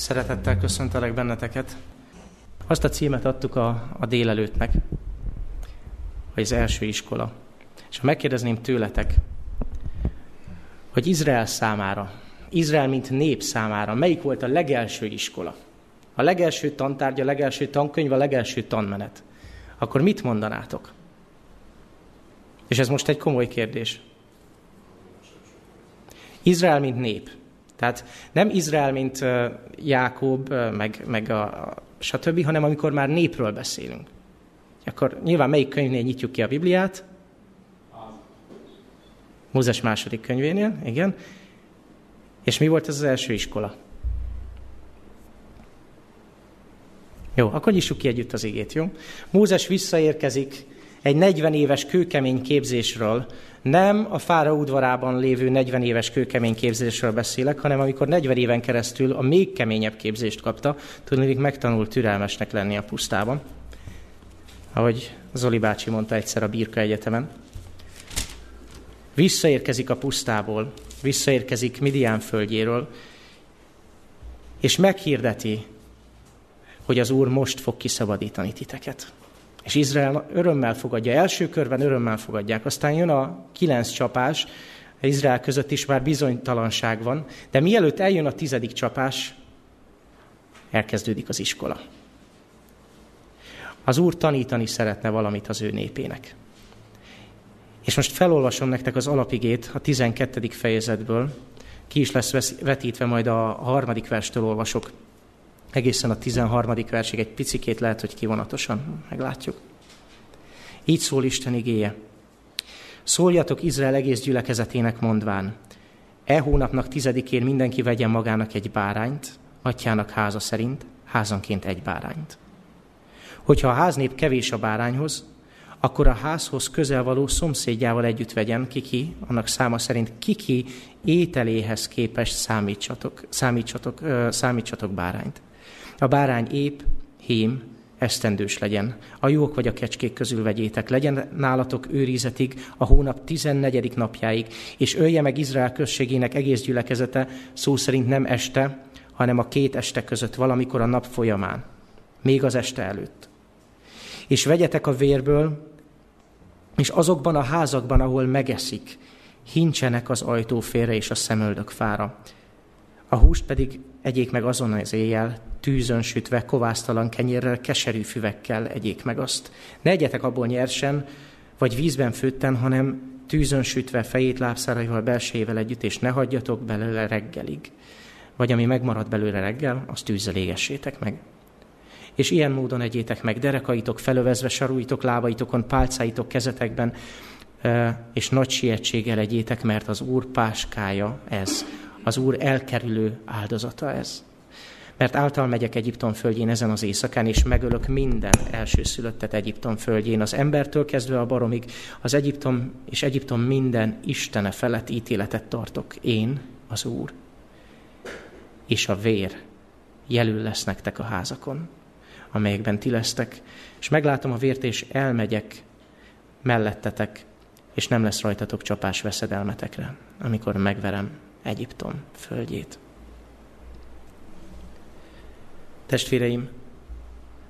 Szeretettel köszöntelek benneteket. Azt a címet adtuk a, a délelőttnek, vagy az első iskola. És ha megkérdezném tőletek, hogy Izrael számára, Izrael mint nép számára, melyik volt a legelső iskola? A legelső tantárgy, a legelső tankönyv, a legelső tanmenet. Akkor mit mondanátok? És ez most egy komoly kérdés. Izrael, mint nép. Tehát nem Izrael, mint Jákob, meg, meg a, stb., hanem amikor már népről beszélünk. Akkor nyilván melyik könyvnél nyitjuk ki a Bibliát? Mózes második könyvénél, igen. És mi volt ez az első iskola? Jó, akkor nyissuk ki együtt az igét, jó? Mózes visszaérkezik egy 40 éves kőkemény képzésről, nem a fára udvarában lévő 40 éves kőkemény képzésről beszélek, hanem amikor 40 éven keresztül a még keményebb képzést kapta, tudnék megtanult türelmesnek lenni a pusztában. Ahogy Zoli bácsi mondta egyszer a Birka Egyetemen. Visszaérkezik a pusztából, visszaérkezik Midian földjéről, és meghirdeti, hogy az Úr most fog kiszabadítani titeket. És Izrael örömmel fogadja, első körben örömmel fogadják. Aztán jön a kilenc csapás, Izrael között is már bizonytalanság van, de mielőtt eljön a tizedik csapás, elkezdődik az iskola. Az Úr tanítani szeretne valamit az ő népének. És most felolvasom nektek az alapigét a 12. fejezetből, ki is lesz vetítve, majd a harmadik verstől olvasok egészen a 13. versig egy picikét lehet, hogy kivonatosan meglátjuk. Így szól Isten igéje. Szóljatok Izrael egész gyülekezetének mondván, e hónapnak tizedikén mindenki vegyen magának egy bárányt, atyának háza szerint, házanként egy bárányt. Hogyha a háznép kevés a bárányhoz, akkor a házhoz közel való szomszédjával együtt vegyen, kiki, annak száma szerint kiki ételéhez képes számítsatok, számítsatok, számítsatok bárányt. A bárány ép, hím, esztendős legyen. A jók vagy a kecskék közül vegyétek. Legyen nálatok őrizetig a hónap 14. napjáig, és ölje meg Izrael községének egész gyülekezete, szó szerint nem este, hanem a két este között, valamikor a nap folyamán, még az este előtt. És vegyetek a vérből, és azokban a házakban, ahol megeszik, hincsenek az ajtó félre és a szemöldök fára. A húst pedig egyék meg azon az éjjel, tűzön sütve, kovásztalan kenyérrel, keserű füvekkel egyék meg azt. Ne egyetek abból nyersen, vagy vízben főtten, hanem tűzön sütve, fejét lábszáraival, belsejével együtt, és ne hagyjatok belőle reggelig. Vagy ami megmarad belőle reggel, azt tűzzel égessétek meg. És ilyen módon egyétek meg derekaitok felövezve, sarújtok lábaitokon, pálcáitok kezetekben, és nagy sietséggel egyétek, mert az Úr páskája ez, az Úr elkerülő áldozata ez. Mert által megyek Egyiptom földjén ezen az éjszakán, és megölök minden elsőszülöttet Egyiptom földjén, az embertől kezdve a baromig, az Egyiptom és Egyiptom minden Istene felett ítéletet tartok. Én, az Úr, és a vér jelül lesz nektek a házakon, amelyekben ti lesztek, és meglátom a vért, és elmegyek mellettetek, és nem lesz rajtatok csapás veszedelmetekre, amikor megverem Egyiptom földjét. Testvéreim,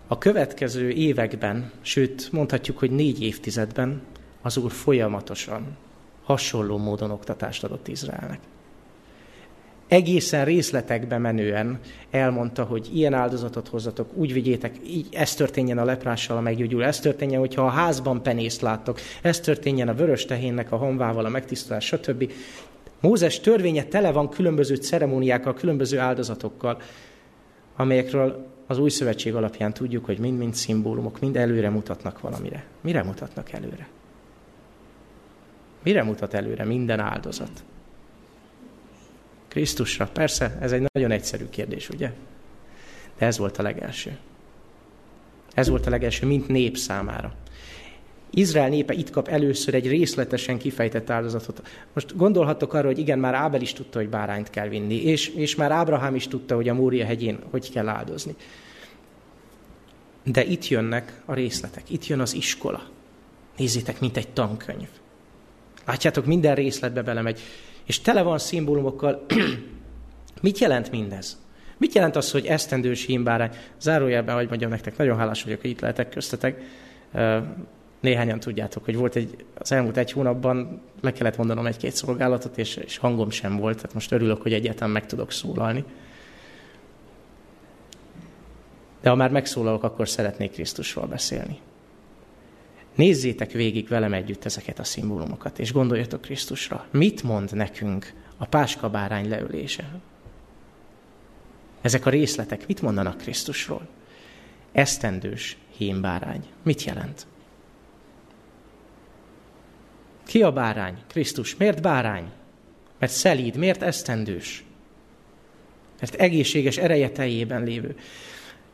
a következő években, sőt mondhatjuk, hogy négy évtizedben az Úr folyamatosan hasonló módon oktatást adott Izraelnek. Egészen részletekbe menően elmondta, hogy ilyen áldozatot hozzatok, úgy vigyétek, így ez történjen a leprással a meggyógyul, ez történjen, hogyha a házban penészt láttok, ez történjen a vörös tehénnek a honvával a megtisztulás, stb. Mózes törvénye tele van különböző ceremóniákkal, különböző áldozatokkal, amelyekről az új szövetség alapján tudjuk, hogy mind-mind szimbólumok, mind előre mutatnak valamire. Mire mutatnak előre? Mire mutat előre minden áldozat? Krisztusra. Persze, ez egy nagyon egyszerű kérdés, ugye? De ez volt a legelső. Ez volt a legelső, mint nép számára. Izrael népe itt kap először egy részletesen kifejtett áldozatot. Most gondolhattok arra, hogy igen, már Ábel is tudta, hogy bárányt kell vinni, és, és már Ábrahám is tudta, hogy a Mória hegyén hogy kell áldozni. De itt jönnek a részletek, itt jön az iskola. Nézzétek, mint egy tankönyv. Látjátok, minden részletbe belemegy, és tele van szimbólumokkal. Mit jelent mindez? Mit jelent az, hogy esztendős hímbárány? Zárójelben, hogy mondjam nektek, nagyon hálás vagyok, hogy itt lehetek köztetek. Néhányan tudjátok, hogy volt egy, az elmúlt egy hónapban le kellett mondanom egy-két szolgálatot, és, és hangom sem volt, tehát most örülök, hogy egyáltalán meg tudok szólalni. De ha már megszólalok, akkor szeretnék Krisztusról beszélni. Nézzétek végig velem együtt ezeket a szimbólumokat, és gondoljatok Krisztusra. Mit mond nekünk a páska bárány leölése? Ezek a részletek mit mondanak Krisztusról? Esztendős hímbárány. Mit jelent? Ki a bárány? Krisztus. Miért bárány? Mert szelíd. Miért esztendős? Mert egészséges ereje teljében lévő.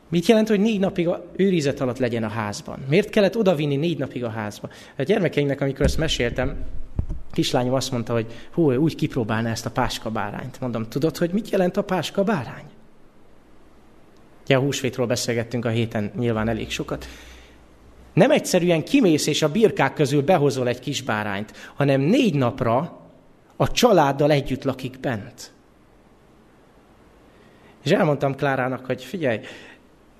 Mit jelent, hogy négy napig a őrizet alatt legyen a házban? Miért kellett odavinni négy napig a házba? A gyermekeinknek, amikor ezt meséltem, kislányom azt mondta, hogy hú, úgy kipróbálná ezt a páska bárányt. Mondom, tudod, hogy mit jelent a páska bárány? Ja, a húsvétról beszélgettünk a héten nyilván elég sokat. Nem egyszerűen kimész és a birkák közül behozol egy kis bárányt, hanem négy napra a családdal együtt lakik bent. És elmondtam Klárának, hogy figyelj,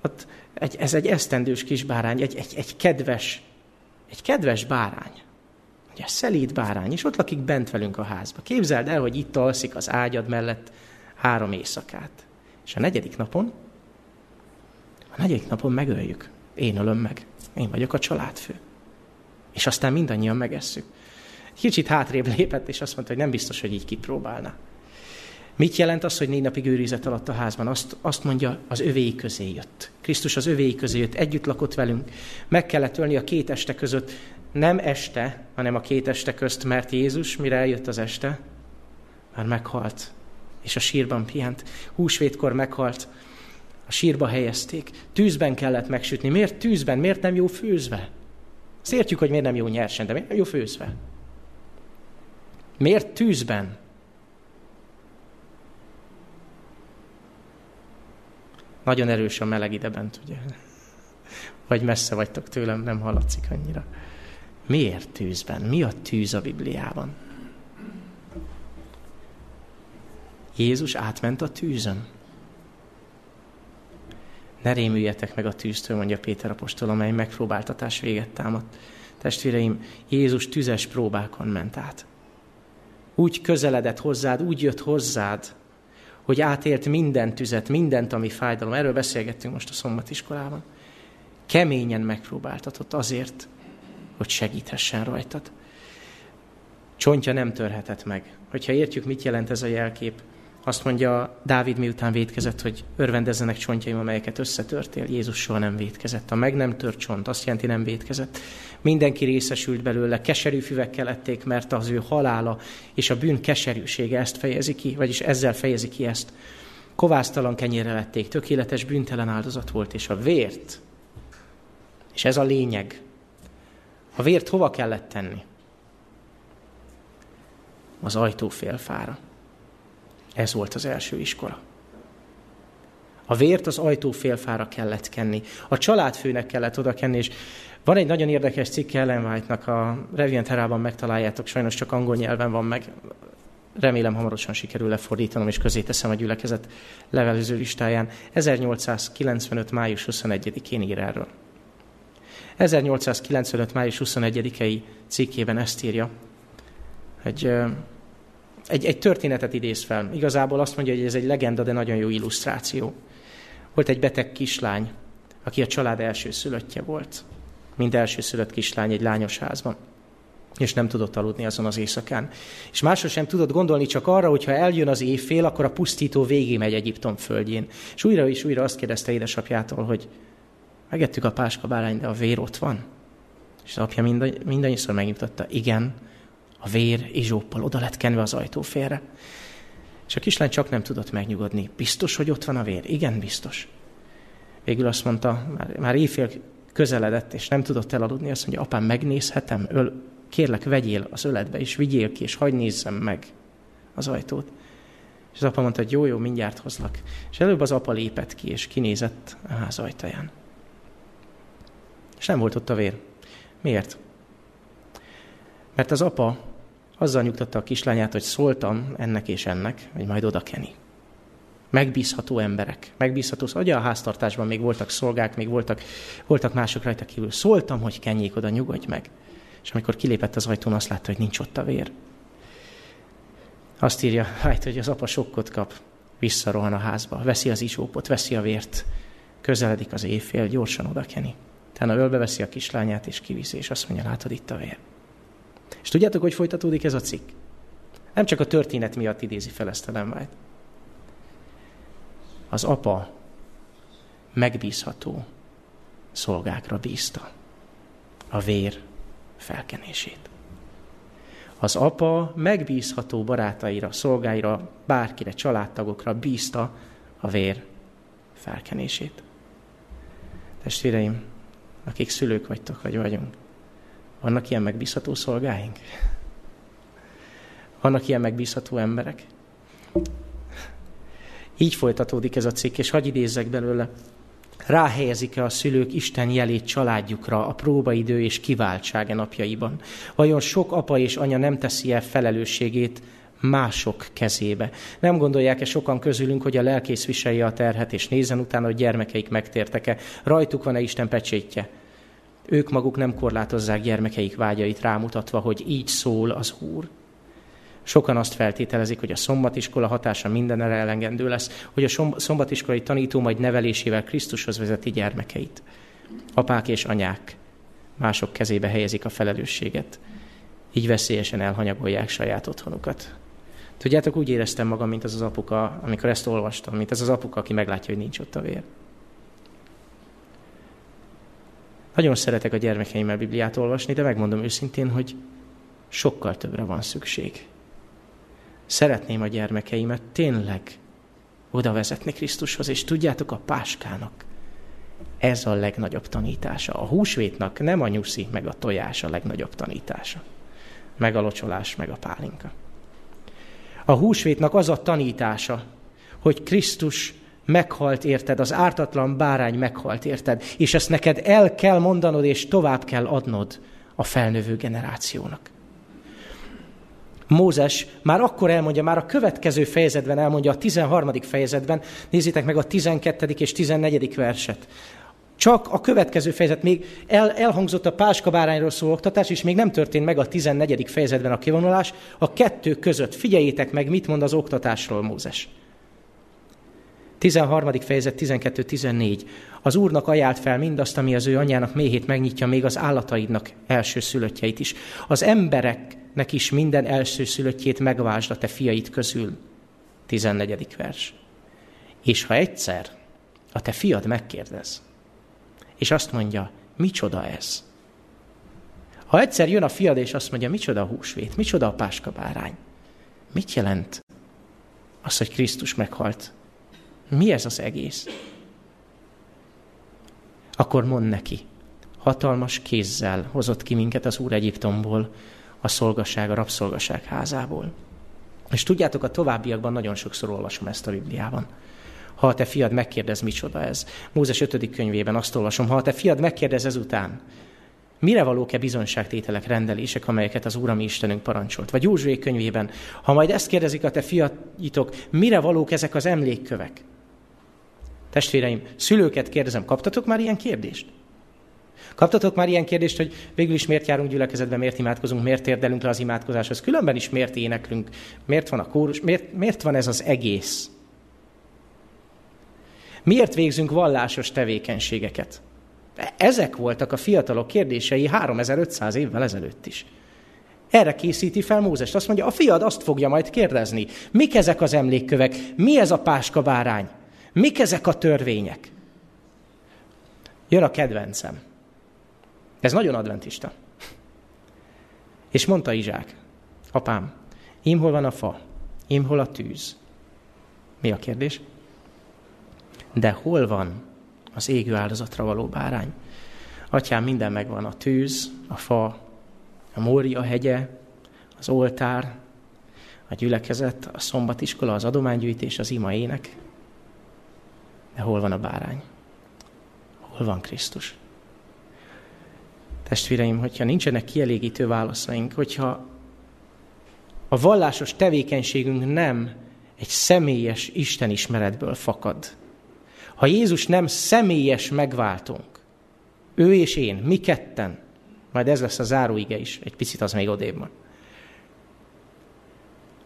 ott egy, ez egy esztendős kis bárány, egy, egy, egy kedves, egy kedves bárány. Ugye szelíd bárány, és ott lakik bent velünk a házba. Képzeld el, hogy itt alszik az ágyad mellett három éjszakát. És a negyedik napon, a negyedik napon megöljük. Én ölöm meg. Én vagyok a családfő. És aztán mindannyian megesszük. Kicsit hátrébb lépett, és azt mondta, hogy nem biztos, hogy így kipróbálna. Mit jelent az, hogy négy napig őrizet alatt a házban? Azt, azt mondja, az övéi közé jött. Krisztus az övéi közé jött, együtt lakott velünk. Meg kellett ölni a két este között, nem este, hanem a két este közt, mert Jézus, mire eljött az este, már meghalt, és a sírban pihent. Húsvétkor meghalt, a sírba helyezték. Tűzben kellett megsütni. Miért tűzben? Miért nem jó főzve? Azt értjük, hogy miért nem jó nyersen, de miért nem jó főzve? Miért tűzben? Nagyon erős a meleg ide bent, ugye? Vagy messze vagytok tőlem, nem hallatszik annyira. Miért tűzben? Mi a tűz a Bibliában? Jézus átment a tűzön. Ne rémüljetek meg a tűztől, mondja Péter apostol, amely megpróbáltatás véget támadt. Testvéreim, Jézus tüzes próbákon ment át. Úgy közeledett hozzád, úgy jött hozzád, hogy átélt minden tüzet, mindent, ami fájdalom. Erről beszélgettünk most a szombatiskolában. Keményen megpróbáltatott azért, hogy segíthessen rajtad. Csontja nem törhetett meg. Hogyha értjük, mit jelent ez a jelkép, azt mondja Dávid miután védkezett, hogy örvendezzenek csontjaim, amelyeket összetörtél. Jézus soha nem védkezett. A meg nem tört csont azt jelenti nem védkezett. Mindenki részesült belőle, keserű füvekkel ették, mert az ő halála és a bűn keserűsége ezt fejezi ki, vagyis ezzel fejezi ki ezt. Kovásztalan kenyérre lették, tökéletes bűntelen áldozat volt, és a vért, és ez a lényeg, a vért hova kellett tenni? Az ajtófélfára. Ez volt az első iskola. A vért az ajtófélfára kellett kenni. A családfőnek kellett oda kenni, és van egy nagyon érdekes cikk Ellen White-nak, a Revient Herában megtaláljátok, sajnos csak angol nyelven van meg. Remélem hamarosan sikerül lefordítanom, és közé teszem a gyülekezet levelező listáján. 1895. május 21-én ír erről. 1895. május 21-i cikkében ezt írja, hogy egy, egy történetet idéz fel. Igazából azt mondja, hogy ez egy legenda, de nagyon jó illusztráció. Volt egy beteg kislány, aki a család első szülöttje volt. Mind első szülött kislány egy lányos házban és nem tudott aludni azon az éjszakán. És másról sem tudott gondolni csak arra, hogy ha eljön az éjfél, akkor a pusztító végé megy Egyiptom földjén. És újra és újra azt kérdezte édesapjától, hogy megettük a páska bárány, de a vér ott van. És az apja mindannyiszor megnyugtatta, igen, a vér Izsóppal oda lett kenve az ajtófélre. És a kislány csak nem tudott megnyugodni. Biztos, hogy ott van a vér? Igen, biztos. Végül azt mondta, már, már éjfél közeledett, és nem tudott elaludni, azt mondja, apám, megnézhetem? Öl, kérlek, vegyél az öletbe, és vigyél ki, és hagyd nézzem meg az ajtót. És az apa mondta, hogy jó, jó, mindjárt hozlak. És előbb az apa lépett ki, és kinézett a ház ajtaján. És nem volt ott a vér. Miért? Mert az apa azzal nyugtatta a kislányát, hogy szóltam ennek és ennek, hogy majd oda keni. Megbízható emberek. Megbízható, ugye a háztartásban még voltak szolgák, még voltak, voltak mások rajta kívül. Szóltam, hogy kenjék oda, nyugodj meg. És amikor kilépett az ajtón, azt látta, hogy nincs ott a vér. Azt írja, hát, hogy az apa sokkot kap, visszarohan a házba, veszi az isópot, veszi a vért, közeledik az éjfél, gyorsan oda keni. Tehát ölbe veszi a kislányát, és kiviszi, és azt mondja, látod itt a vér. És tudjátok, hogy folytatódik ez a cikk? Nem csak a történet miatt idézi fel ezt a lemvájt. Az apa megbízható szolgákra bízta a vér felkenését. Az apa megbízható barátaira, szolgáira, bárkire, családtagokra bízta a vér felkenését. Testvéreim, akik szülők vagytok, vagy vagyunk, vannak ilyen megbízható szolgáink? Vannak ilyen megbízható emberek? Így folytatódik ez a cikk, és hagyj idézzek belőle. Ráhelyezik-e a szülők Isten jelét családjukra a próbaidő és kiváltsága napjaiban? Vajon sok apa és anya nem teszi el felelősségét mások kezébe. Nem gondolják-e sokan közülünk, hogy a lelkész viselje a terhet, és nézzen utána, hogy gyermekeik megtértek-e? Rajtuk van-e Isten pecsétje? Ők maguk nem korlátozzák gyermekeik vágyait rámutatva, hogy így szól az Úr. Sokan azt feltételezik, hogy a szombatiskola hatása mindenre elengedő lesz, hogy a szombatiskolai tanító majd nevelésével Krisztushoz vezeti gyermekeit. Apák és anyák mások kezébe helyezik a felelősséget. Így veszélyesen elhanyagolják saját otthonukat. Tudjátok, úgy éreztem magam, mint az az apuka, amikor ezt olvastam, mint az az apuka, aki meglátja, hogy nincs ott a vér. Nagyon szeretek a gyermekeimmel Bibliát olvasni, de megmondom őszintén, hogy sokkal többre van szükség. Szeretném a gyermekeimet tényleg oda vezetni Krisztushoz, és tudjátok, a páskának ez a legnagyobb tanítása. A húsvétnak nem a nyuszi, meg a tojás a legnagyobb tanítása. Meg a locsolás, meg a pálinka. A húsvétnak az a tanítása, hogy Krisztus meghalt érted, az ártatlan bárány meghalt érted, és ezt neked el kell mondanod, és tovább kell adnod a felnövő generációnak. Mózes már akkor elmondja, már a következő fejezetben elmondja, a 13. fejezetben, nézzétek meg a 12. és 14. verset. Csak a következő fejezet, még el, elhangzott a páskabárányról szóló oktatás, és még nem történt meg a 14. fejezetben a kivonulás. A kettő között figyeljétek meg, mit mond az oktatásról Mózes. 13. fejezet 12-14. Az Úrnak ajánlt fel mindazt, ami az ő anyjának méhét megnyitja, még az állataidnak első szülöttjeit is. Az embereknek is minden első szülöttjét megvásd a te fiait közül. 14. vers. És ha egyszer a te fiad megkérdez, és azt mondja, micsoda ez? Ha egyszer jön a fiad, és azt mondja, micsoda a húsvét, micsoda a páskabárány, mit jelent az, hogy Krisztus meghalt mi ez az egész? Akkor mond neki, hatalmas kézzel hozott ki minket az Úr Egyiptomból, a szolgasság, a rabszolgaság házából. És tudjátok, a továbbiakban nagyon sokszor olvasom ezt a Bibliában. Ha a te fiad megkérdez, micsoda ez. Mózes 5. könyvében azt olvasom, ha a te fiad megkérdez ezután, mire valók-e bizonyságtételek, rendelések, amelyeket az Úr, Istenünk parancsolt? Vagy Józsué könyvében, ha majd ezt kérdezik a te fiaitok, mire valók ezek az emlékkövek? Testvéreim, szülőket kérdezem, kaptatok már ilyen kérdést? Kaptatok már ilyen kérdést, hogy végül is miért járunk gyülekezetbe, miért imádkozunk, miért érdelünk le az imádkozáshoz, különben is miért éneklünk, miért van a kórus, miért, miért van ez az egész? Miért végzünk vallásos tevékenységeket? Ezek voltak a fiatalok kérdései 3500 évvel ezelőtt is. Erre készíti fel Mózes. Azt mondja, a fiad azt fogja majd kérdezni. Mik ezek az emlékkövek? Mi ez a páska bárány? Mik ezek a törvények? Jön a kedvencem. Ez nagyon adventista. És mondta Izsák, apám, im hol van a fa, im hol a tűz. Mi a kérdés? De hol van az égő áldozatra való bárány? Atyám, minden megvan, a tűz, a fa, a Mória hegye, az oltár, a gyülekezet, a szombatiskola, az adománygyűjtés, az ima ének. De hol van a bárány? Hol van Krisztus? Testvéreim, hogyha nincsenek kielégítő válaszaink, hogyha a vallásos tevékenységünk nem egy személyes Istenismeretből fakad. Ha Jézus nem személyes megváltunk, ő és én, mi ketten, majd ez lesz a záróige is, egy picit az még odébb van,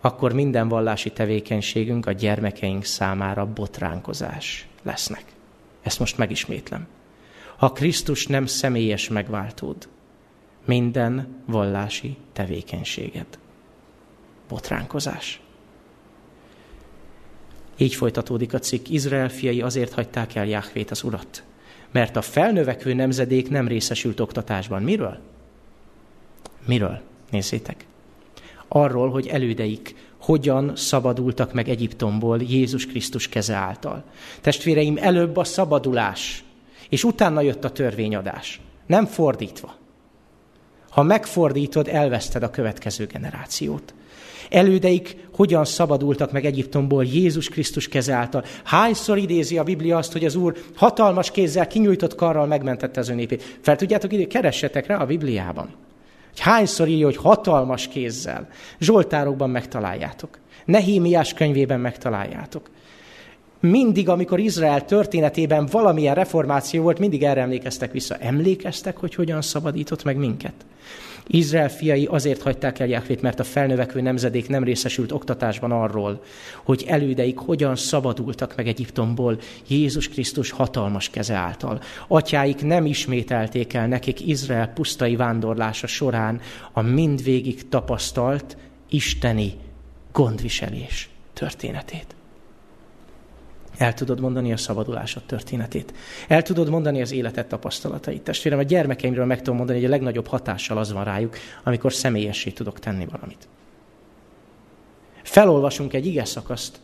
akkor minden vallási tevékenységünk a gyermekeink számára botránkozás lesznek. Ezt most megismétlem. Ha Krisztus nem személyes megváltód, minden vallási tevékenységed. Botránkozás. Így folytatódik a cikk. Izrael fiai azért hagyták el Jáhvét az urat, mert a felnövekvő nemzedék nem részesült oktatásban. Miről? Miről? Nézzétek. Arról, hogy elődeik hogyan szabadultak meg Egyiptomból Jézus Krisztus keze által. Testvéreim, előbb a szabadulás, és utána jött a törvényadás. Nem fordítva. Ha megfordítod, elveszted a következő generációt. Elődeik hogyan szabadultak meg Egyiptomból Jézus Krisztus keze által. Hányszor idézi a Biblia azt, hogy az Úr hatalmas kézzel, kinyújtott karral megmentette az ő népét. Fel tudjátok ide, keressetek rá a Bibliában. Hogy hányszor írja, hogy hatalmas kézzel. Zsoltárokban megtaláljátok. Nehémiás könyvében megtaláljátok. Mindig, amikor Izrael történetében valamilyen reformáció volt, mindig erre emlékeztek vissza. Emlékeztek, hogy hogyan szabadított meg minket? Izrael fiai azért hagyták el Jáhvét, mert a felnövekvő nemzedék nem részesült oktatásban arról, hogy elődeik hogyan szabadultak meg Egyiptomból Jézus Krisztus hatalmas keze által. Atyáik nem ismételték el nekik Izrael pusztai vándorlása során a mindvégig tapasztalt isteni gondviselés történetét. El tudod mondani a szabadulásod történetét. El tudod mondani az életet tapasztalatait. Testvérem, a gyermekeimről meg tudom mondani, hogy a legnagyobb hatással az van rájuk, amikor személyessé tudok tenni valamit. Felolvasunk egy ige szakaszt,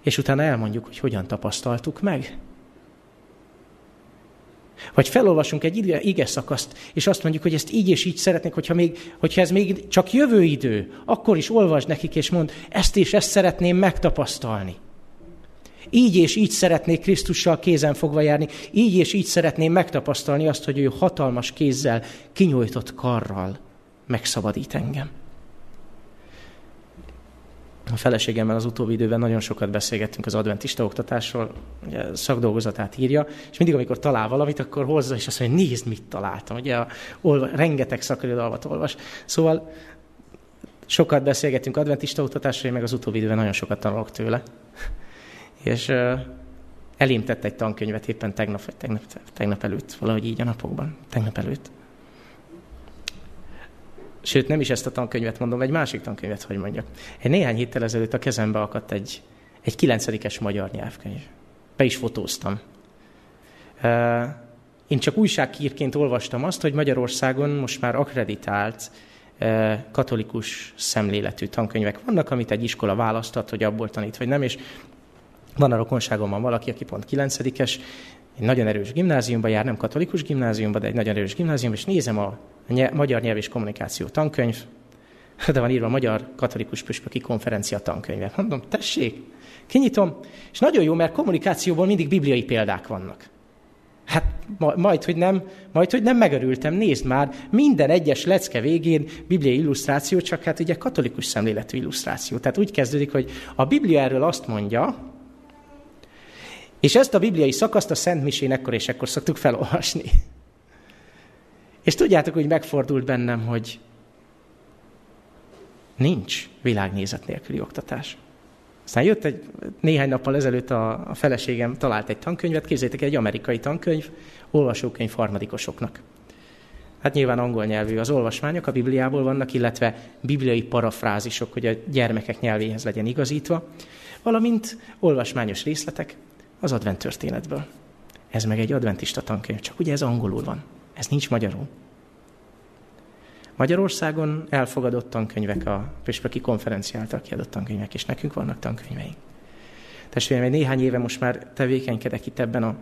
és utána elmondjuk, hogy hogyan tapasztaltuk meg. Vagy felolvasunk egy ige, ige szakaszt, és azt mondjuk, hogy ezt így és így szeretnék, hogyha, még, hogyha ez még csak jövő idő, akkor is olvasd nekik, és mond, ezt és ezt szeretném megtapasztalni. Így és így szeretnék Krisztussal kézen fogva járni, így és így szeretném megtapasztalni azt, hogy ő hatalmas kézzel, kinyújtott karral megszabadít engem. A feleségemmel az utóbbi időben nagyon sokat beszélgettünk az adventista oktatásról, ugye szakdolgozatát írja, és mindig, amikor talál valamit, akkor hozza, és azt mondja, nézd, mit találtam. Ugye a, olva, rengeteg szakirodalmat olvas. Szóval sokat beszélgettünk adventista oktatásról, én meg az utóbbi időben nagyon sokat tanulok tőle és elém egy tankönyvet éppen tegnap, tegnap, tegnap előtt, valahogy így a napokban, tegnap előtt. Sőt, nem is ezt a tankönyvet mondom, egy másik tankönyvet, hogy mondjak. Egy néhány héttel ezelőtt a kezembe akadt egy, egy kilencedikes magyar nyelvkönyv. Be is fotóztam. Én csak újságkírként olvastam azt, hogy Magyarországon most már akreditált katolikus szemléletű tankönyvek vannak, amit egy iskola választat, hogy abból tanít, vagy nem, és van a rokonságomban valaki, aki pont kilencedikes, egy nagyon erős gimnáziumba jár, nem katolikus gimnáziumba, de egy nagyon erős gimnázium, és nézem a magyar nyelv és kommunikáció tankönyv, de van írva a Magyar Katolikus Püspöki Konferencia tankönyve. Mondom, tessék, kinyitom, és nagyon jó, mert kommunikációból mindig bibliai példák vannak. Hát majd, hogy nem, majd, hogy nem megörültem, nézd már, minden egyes lecke végén bibliai illusztráció, csak hát ugye katolikus szemléletű illusztráció. Tehát úgy kezdődik, hogy a Biblia erről azt mondja, és ezt a bibliai szakaszt a Szent Misén ekkor és ekkor szoktuk felolvasni. És tudjátok, hogy megfordult bennem, hogy nincs világnézet nélküli oktatás. Aztán jött egy néhány nappal ezelőtt a, a feleségem talált egy tankönyvet, képzeljétek egy amerikai tankönyv, olvasókönyv harmadikosoknak. Hát nyilván angol nyelvű az olvasmányok, a Bibliából vannak, illetve bibliai parafrázisok, hogy a gyermekek nyelvéhez legyen igazítva, valamint olvasmányos részletek, az advent történetből. Ez meg egy adventista tankönyv, csak ugye ez angolul van. Ez nincs magyarul. Magyarországon elfogadott tankönyvek a Püspöki konferencia által kiadott tankönyvek, és nekünk vannak tankönyveink. Testvérem, egy néhány éve most már tevékenykedek itt ebben a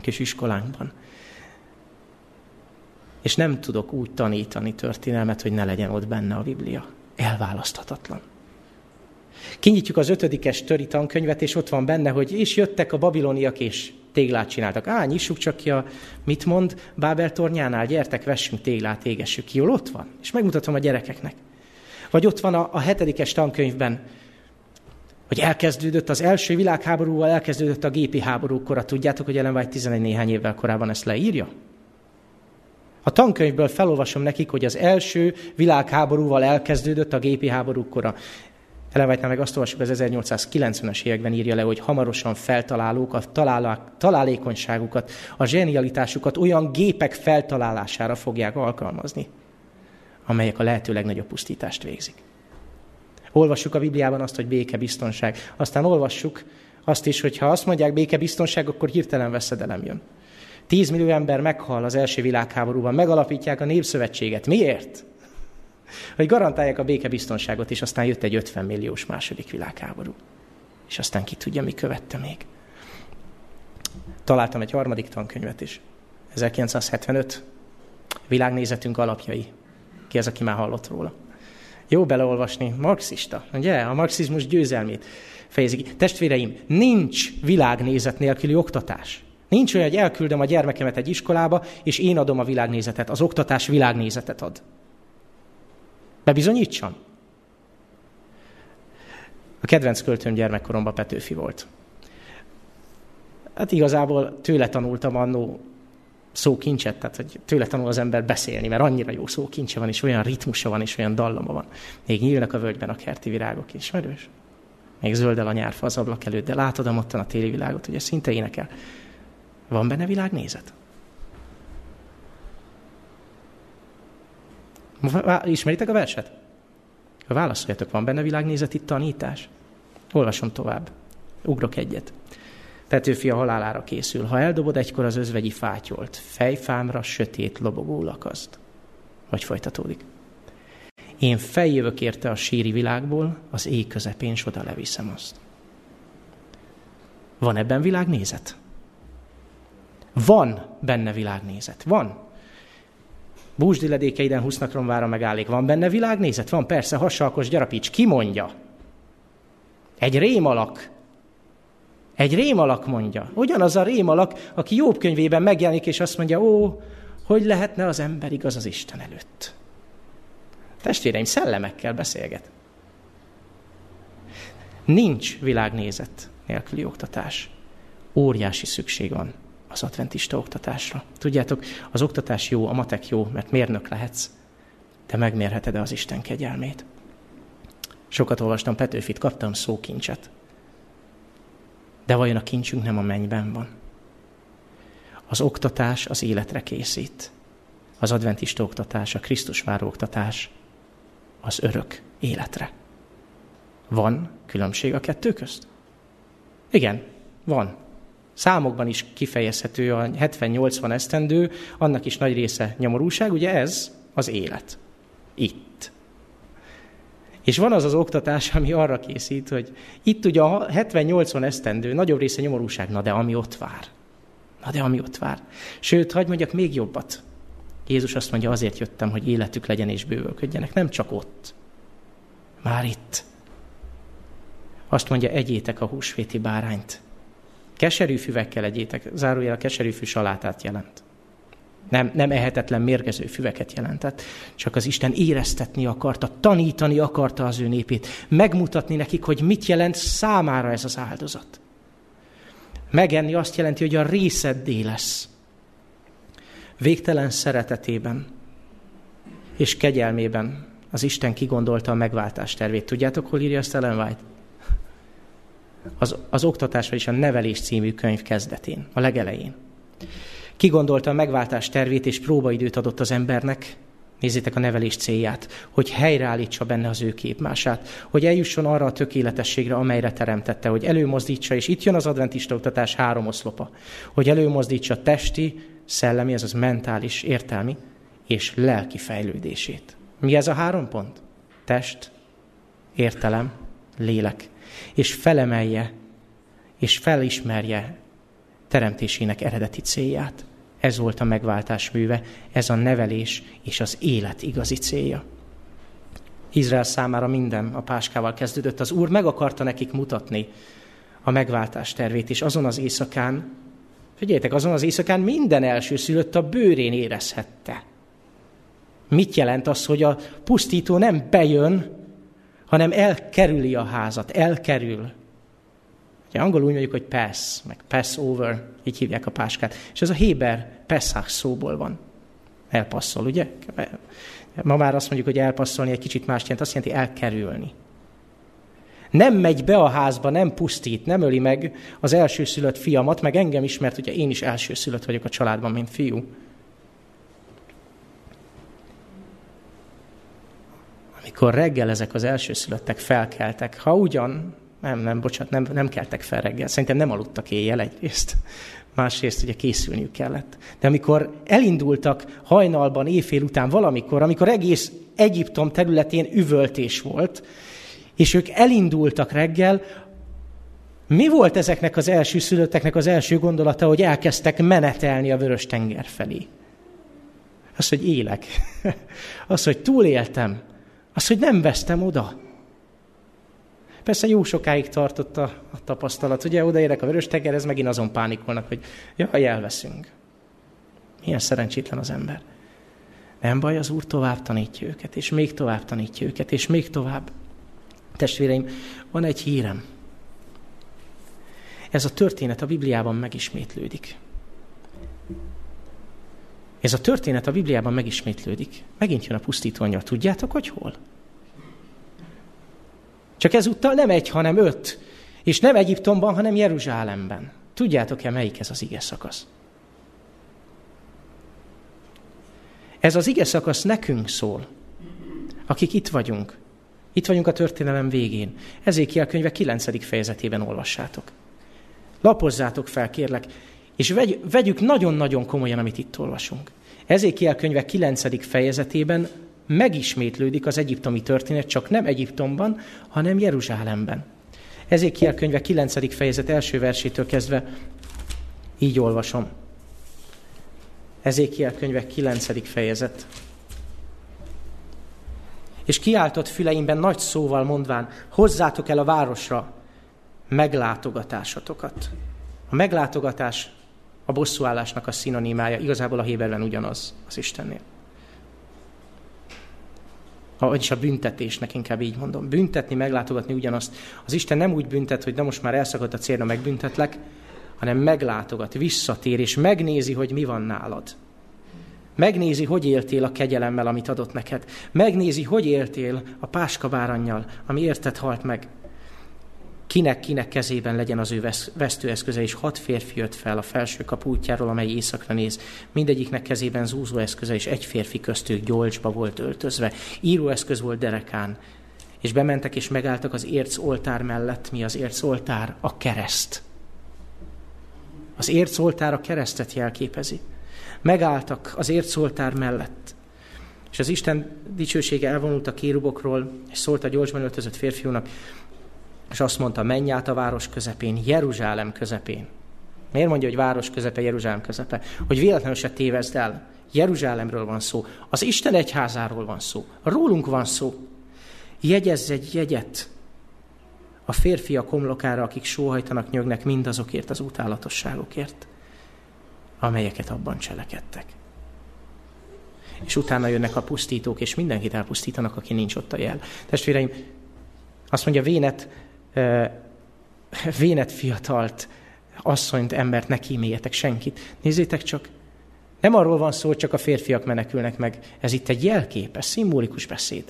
kis iskolánkban. És nem tudok úgy tanítani történelmet, hogy ne legyen ott benne a Biblia. Elválaszthatatlan. Kinyitjuk az ötödikes töri tankönyvet, és ott van benne, hogy és jöttek a babiloniak, és téglát csináltak. Á, nyissuk csak ki a, mit mond Bábel tornyánál, gyertek, vessünk téglát, égessük ki. Jól ott van, és megmutatom a gyerekeknek. Vagy ott van a, a hetedikes tankönyvben, hogy elkezdődött az első világháborúval, elkezdődött a gépi háború kora. Tudjátok, hogy Ellen White 11 néhány évvel korábban ezt leírja? A tankönyvből felolvasom nekik, hogy az első világháborúval elkezdődött a gépi háború White meg azt olvassuk, az 1890-es években írja le, hogy hamarosan feltalálók a találékonyságukat, a zsenialitásukat olyan gépek feltalálására fogják alkalmazni, amelyek a lehető legnagyobb pusztítást végzik. Olvassuk a Bibliában azt, hogy béke, biztonság. Aztán olvassuk azt is, hogy ha azt mondják béke, biztonság, akkor hirtelen veszedelem jön. Tíz millió ember meghal az első világháborúban, megalapítják a népszövetséget. Miért? Hogy garantálják a békebiztonságot, és aztán jött egy 50 milliós második világháború. És aztán ki tudja, mi követte még. Találtam egy harmadik tankönyvet is. 1975. Világnézetünk alapjai. Ki az, aki már hallott róla? Jó beleolvasni. Marxista, ugye? A marxizmus győzelmét fejezik. Testvéreim, nincs világnézet nélküli oktatás. Nincs olyan, hogy elküldöm a gyermekemet egy iskolába, és én adom a világnézetet. Az oktatás világnézetet ad. Bebizonyítsam? A kedvenc költőm gyermekkoromban Petőfi volt. Hát igazából tőle tanultam annó szókincset, tehát hogy tőle tanul az ember beszélni, mert annyira jó szókincse van, és olyan ritmusa van, és olyan dallama van. Még nyílnak a völgyben a kerti virágok, ismerős? Még zöldel a nyárfa az ablak előtt, de látod a mottan a téli világot, ugye szinte énekel. Van benne világnézet? Ismeritek a verset? Válaszoljatok, van benne világnézeti tanítás? Olvasom tovább. Ugrok egyet. Petőfi a halálára készül. Ha eldobod egykor az özvegyi fátyolt, fejfámra sötét lobogó lakaszt. Vagy folytatódik. Én feljövök érte a síri világból, az éj közepén soda leviszem azt. Van ebben világnézet? Van benne világnézet. Van. Búzsdi ledékeiden husznak vára megállik. Van benne világnézet? Van, persze, hasalkos gyarapíts. Ki mondja? Egy rémalak. Egy rémalak mondja. Ugyanaz a rémalak, aki Jobb könyvében megjelenik, és azt mondja, ó, hogy lehetne az ember igaz az Isten előtt. Testvéreim, szellemekkel beszélget. Nincs világnézet nélküli oktatás. Óriási szükség van az adventista oktatásra. Tudjátok, az oktatás jó, a matek jó, mert mérnök lehetsz, de megmérheted-e az Isten kegyelmét? Sokat olvastam Petőfit, kaptam szókincset. De vajon a kincsünk nem a mennyben van? Az oktatás az életre készít. Az adventista oktatás, a Krisztus váró oktatás az örök életre. Van különbség a kettő közt? Igen, van. Számokban is kifejezhető a 70-80 esztendő, annak is nagy része nyomorúság, ugye ez az élet. Itt. És van az az oktatás, ami arra készít, hogy itt ugye a 70-80 esztendő, nagyobb része nyomorúság, na de ami ott vár. Na de ami ott vár. Sőt, hagyd mondjak még jobbat. Jézus azt mondja, azért jöttem, hogy életük legyen és bővölködjenek. Nem csak ott. Már itt. Azt mondja, egyétek a húsvéti bárányt. Keserű füvekkel egyétek. Zárójel a keserű fű salátát jelent. Nem, nem ehetetlen mérgező füveket jelentett, csak az Isten éreztetni akarta, tanítani akarta az ő népét, megmutatni nekik, hogy mit jelent számára ez az áldozat. Megenni azt jelenti, hogy a részeddé lesz. Végtelen szeretetében és kegyelmében az Isten kigondolta a megváltás tervét. Tudjátok, hol írja ezt Ellen White? Az, az Oktatás, vagyis a Nevelés című könyv kezdetén, a legelején. Kigondolta a megváltás tervét, és próbaidőt adott az embernek, nézzétek a nevelés célját, hogy helyreállítsa benne az ő képmását, hogy eljusson arra a tökéletességre, amelyre teremtette, hogy előmozdítsa, és itt jön az adventista oktatás három oszlopa, hogy előmozdítsa testi, szellemi, ez az mentális, értelmi és lelki fejlődését. Mi ez a három pont? Test, értelem, lélek. És felemelje, és felismerje teremtésének eredeti célját. Ez volt a megváltás műve, ez a nevelés és az élet igazi célja. Izrael számára minden a páskával kezdődött. Az Úr meg akarta nekik mutatni a megváltás tervét, és azon az éjszakán, figyeljetek, azon az éjszakán minden elsőszülött a bőrén érezhette. Mit jelent az, hogy a pusztító nem bejön, hanem elkerüli a házat, elkerül. Ugye angolul mondjuk, hogy pass, meg pass over, így hívják a páskát. És ez a Héber Pesach szóból van. Elpasszol, ugye? Ma már azt mondjuk, hogy elpasszolni egy kicsit más jelent, azt jelenti elkerülni. Nem megy be a házba, nem pusztít, nem öli meg az elsőszülött fiamat, meg engem is, mert ugye én is elsőszülött vagyok a családban, mint fiú. Amikor reggel ezek az elsőszülöttek felkeltek, ha ugyan, nem, nem, bocsánat, nem, nem keltek fel reggel, szerintem nem aludtak éjjel egyrészt, másrészt ugye készülniük kellett. De amikor elindultak hajnalban, éjfél után valamikor, amikor egész Egyiptom területén üvöltés volt, és ők elindultak reggel, mi volt ezeknek az első szülötteknek az első gondolata, hogy elkezdtek menetelni a vörös tenger felé? Az, hogy élek. Az, hogy túléltem. Az, hogy nem vesztem oda. Persze jó sokáig tartott a, a tapasztalat. Ugye odaérek a vörös tengerhez, megint azon pánikolnak, hogy jaj, elveszünk. Milyen szerencsétlen az ember. Nem baj, az Úr tovább tanítja őket, és még tovább tanítja őket, és még tovább. Testvéreim, van egy hírem. Ez a történet a Bibliában megismétlődik. Ez a történet a Bibliában megismétlődik. Megint jön a pusztító anyja. Tudjátok, hogy hol? Csak ezúttal nem egy, hanem öt. És nem Egyiptomban, hanem Jeruzsálemben. Tudjátok-e, melyik ez az ige szakasz? Ez az ige szakasz nekünk szól, akik itt vagyunk. Itt vagyunk a történelem végén. Ezékiel könyve 9. fejezetében olvassátok. Lapozzátok fel, kérlek, és vegy, vegyük nagyon-nagyon komolyan, amit itt olvasunk. Ezékiel könyve 9. fejezetében megismétlődik az egyiptomi történet, csak nem Egyiptomban, hanem Jeruzsálemben. Ezékiel könyve 9. fejezet első versétől kezdve így olvasom. Ezékiel könyve 9. fejezet és kiáltott füleimben nagy szóval mondván, hozzátok el a városra meglátogatásatokat. A meglátogatás a bosszúállásnak a szinonimája, igazából a Héberben ugyanaz az Istennél. Vagyis a büntetésnek inkább így mondom. Büntetni, meglátogatni ugyanazt. Az Isten nem úgy büntet, hogy de most már elszakadt a célra, megbüntetlek, hanem meglátogat, visszatér, és megnézi, hogy mi van nálad. Megnézi, hogy éltél a kegyelemmel, amit adott neked. Megnézi, hogy éltél a páskabárannyal, ami érted halt meg. Kinek-kinek kezében legyen az ő vesztőeszköze, és hat férfi jött fel a felső kapútjáról, amely éjszakra néz. Mindegyiknek kezében zúzó eszköze, és egy férfi köztük gyolcsba volt öltözve. Íróeszköz volt derekán, és bementek és megálltak az érc oltár mellett. Mi az érc oltár? A kereszt. Az érc oltár a keresztet jelképezi megálltak az értszoltár mellett. És az Isten dicsősége elvonult a kérubokról, és szólt a gyorsban öltözött férfiúnak, és azt mondta, menj át a város közepén, Jeruzsálem közepén. Miért mondja, hogy város közepe, Jeruzsálem közepe? Hogy véletlenül se tévezd el. Jeruzsálemről van szó. Az Isten egyházáról van szó. Rólunk van szó. Jegyezz egy jegyet a férfiak homlokára, akik sóhajtanak, nyögnek mindazokért az utálatosságokért amelyeket abban cselekedtek. És utána jönnek a pusztítók, és mindenkit elpusztítanak, aki nincs ott a jel. Testvéreim, azt mondja, vénet, vénet fiatalt, asszonyt, embert, ne kíméljetek senkit. Nézzétek csak, nem arról van szó, hogy csak a férfiak menekülnek meg. Ez itt egy jelképes, szimbolikus beszéd.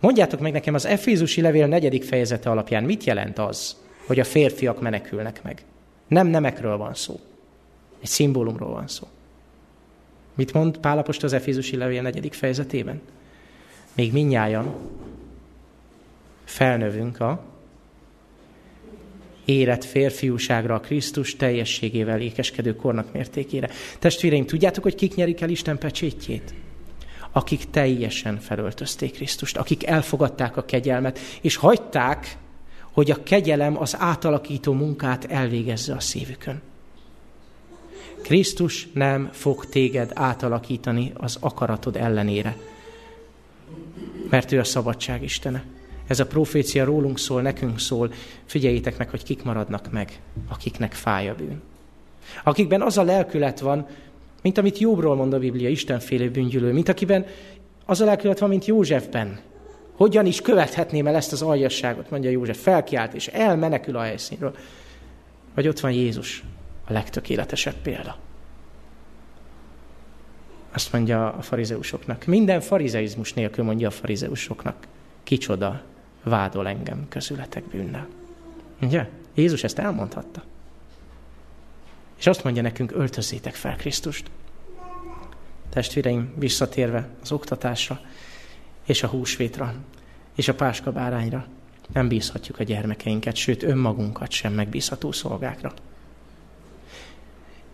Mondjátok meg nekem az Efézusi levél negyedik fejezete alapján, mit jelent az, hogy a férfiak menekülnek meg? Nem nemekről van szó. Egy szimbólumról van szó. Mit mond Pálapost az Efézusi levél negyedik fejezetében? Még minnyájan felnövünk a érett férfiúságra, a Krisztus teljességével ékeskedő kornak mértékére. Testvéreim, tudjátok, hogy kik nyerik el Isten pecsétjét? Akik teljesen felöltözték Krisztust, akik elfogadták a kegyelmet, és hagyták, hogy a kegyelem az átalakító munkát elvégezze a szívükön. Krisztus nem fog téged átalakítani az akaratod ellenére, mert ő a szabadság istene. Ez a profécia rólunk szól, nekünk szól. Figyeljétek meg, hogy kik maradnak meg, akiknek fáj a bűn. Akikben az a lelkület van, mint amit Jobbról mond a Biblia, Istenfélő bűngyűlő, mint akiben az a lelkület van, mint Józsefben, Hogyan is követhetném el ezt az aljasságot, mondja József. Felkiált és elmenekül a helyszínről. Vagy ott van Jézus, a legtökéletesebb példa. Azt mondja a farizeusoknak. Minden farizeizmus nélkül mondja a farizeusoknak. Kicsoda vádol engem közületek bűnnel. Ugye? Jézus ezt elmondhatta. És azt mondja nekünk, öltözzétek fel Krisztust. Testvéreim, visszatérve az oktatásra, és a húsvétra, és a páska bárányra, nem bízhatjuk a gyermekeinket, sőt önmagunkat sem megbízható szolgákra.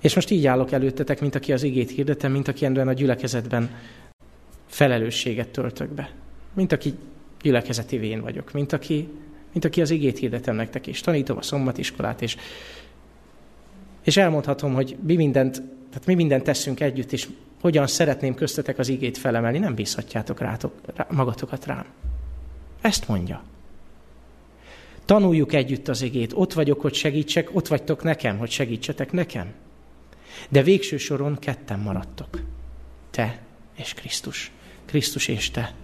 És most így állok előttetek, mint aki az igét hirdetem, mint aki ebben a gyülekezetben felelősséget töltök be. Mint aki gyülekezeti vén vagyok, mint aki, mint aki az igét hirdetem nektek, és tanítom a szombatiskolát, és, és elmondhatom, hogy mi mindent, tehát mi mindent teszünk együtt, és hogyan szeretném köztetek az igét felemelni, nem bízhatjátok rátok, rá, magatokat rám. Ezt mondja. Tanuljuk együtt az igét. Ott vagyok, hogy segítsek, ott vagytok nekem, hogy segítsetek nekem. De végső soron ketten maradtok. Te és Krisztus. Krisztus és te.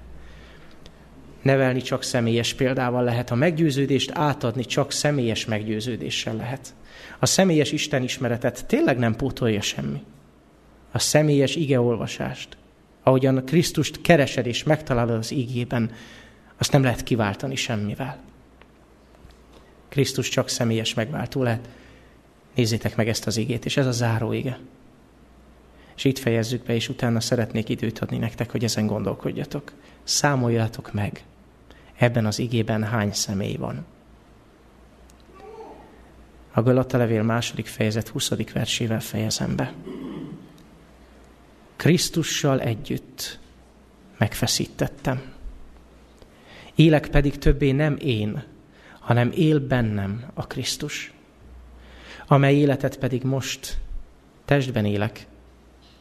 Nevelni csak személyes példával lehet, a meggyőződést átadni csak személyes meggyőződéssel lehet. A személyes Isten ismeretet tényleg nem pótolja semmi. A személyes igeolvasást, ahogyan Krisztust keresed és megtalálod az igében, azt nem lehet kiváltani semmivel. Krisztus csak személyes megváltó lehet. Nézzétek meg ezt az igét, és ez a záró ige. És itt fejezzük be, és utána szeretnék időt adni nektek, hogy ezen gondolkodjatok. Számoljatok meg, ebben az igében hány személy van. A Galata levél második fejezet 20. versével fejezem be. Krisztussal együtt megfeszítettem. Élek pedig többé nem én, hanem él bennem a Krisztus, amely életet pedig most testben élek,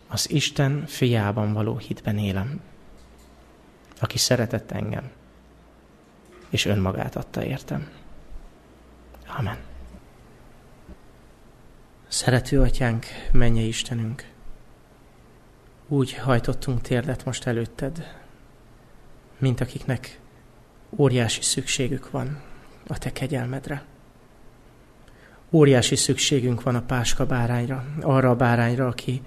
az Isten fiában való hitben élem, aki szeretett engem, és önmagát adta értem. Amen. Szerető atyánk, menje Istenünk, úgy hajtottunk térdet most előtted, mint akiknek óriási szükségük van a te kegyelmedre. Óriási szükségünk van a páska bárányra, arra a bárányra, aki,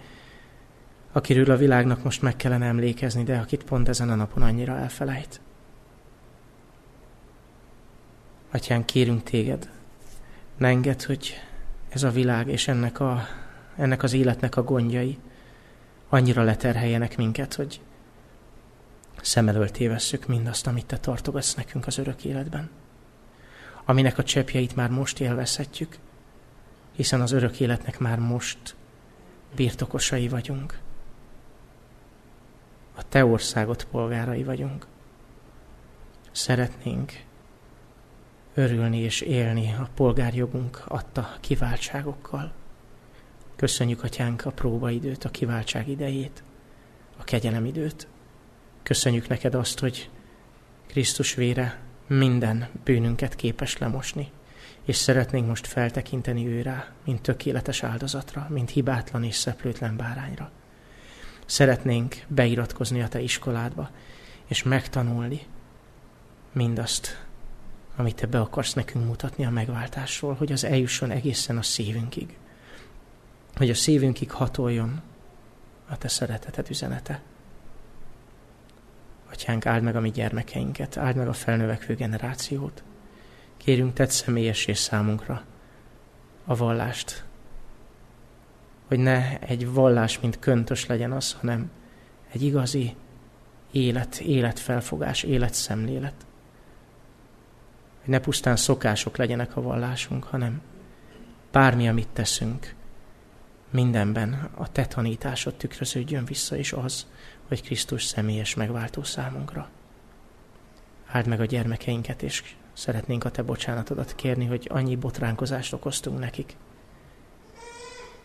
akiről a világnak most meg kellene emlékezni, de akit pont ezen a napon annyira elfelejt. Atyán, kérünk téged, ne engedd, hogy ez a világ és ennek, a, ennek az életnek a gondjai annyira leterheljenek minket, hogy szem elől tévesszük mindazt, amit te tartogatsz nekünk az örök életben. Aminek a cseppjeit már most élvezhetjük, hiszen az örök életnek már most birtokosai vagyunk. A te országot polgárai vagyunk. Szeretnénk örülni és élni a polgárjogunk adta kiváltságokkal. Köszönjük, Atyánk, a próbaidőt, a kiváltság idejét, a kegyelem időt. Köszönjük neked azt, hogy Krisztus vére minden bűnünket képes lemosni, és szeretnénk most feltekinteni őrá, mint tökéletes áldozatra, mint hibátlan és szeplőtlen bárányra. Szeretnénk beiratkozni a te iskoládba, és megtanulni mindazt, amit te be akarsz nekünk mutatni a megváltásról, hogy az eljusson egészen a szívünkig. Hogy a szívünkig hatoljon a te szereteted üzenete. Atyánk, áld meg a mi gyermekeinket, áld meg a felnövekvő generációt. Kérünk, tedd személyessé számunkra a vallást. Hogy ne egy vallás, mint köntös legyen az, hanem egy igazi élet, életfelfogás, életszemlélet hogy ne pusztán szokások legyenek a vallásunk, hanem bármi, amit teszünk, mindenben a te tanításod tükröződjön vissza, és az, hogy Krisztus személyes megváltó számunkra. Áld meg a gyermekeinket, és szeretnénk a te bocsánatodat kérni, hogy annyi botránkozást okoztunk nekik.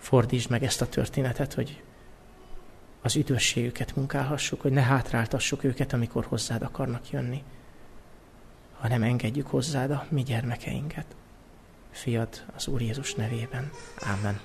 Fordítsd meg ezt a történetet, hogy az üdvösségüket munkálhassuk, hogy ne hátráltassuk őket, amikor hozzád akarnak jönni, hanem engedjük hozzád a mi gyermekeinket. Fiad az Úr Jézus nevében. Amen.